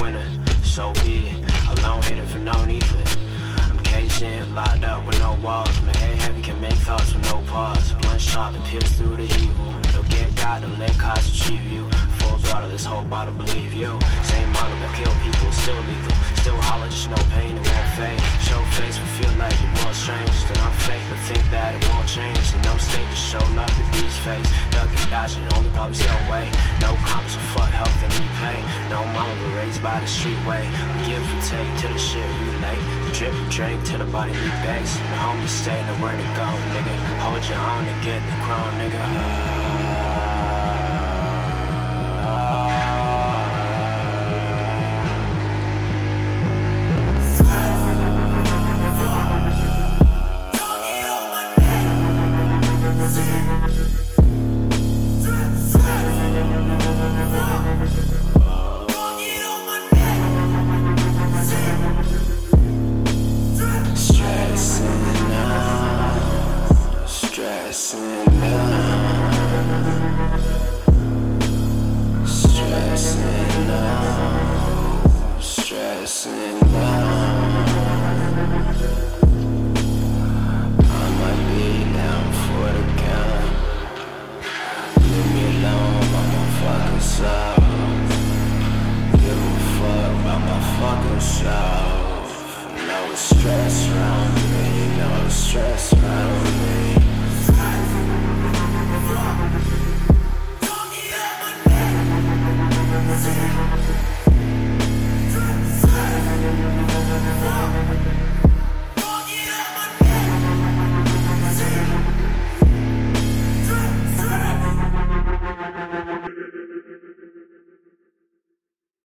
winner, so be it. Alone hater for no need, I'm caged in, locked up with no walls. My head heavy can make thoughts with no pause. One shot that pierce through the evil. Don't get God to let cost achieve you. Full throttle, this whole bottle believe you. Same model that kill people, still lethal. Still holler, just no pain, in that vein. Show face, but feel like it won't change. Then I'm fake, but think that it won't change. And no state to show nothing to these face. Ducking, dodging, only problems your way. No comments or by the streetway. We give and take to the shit relate. Drip, and drink to the body we base. The homies stay, the where to go, nigga. Hold your own and get the crown, nigga.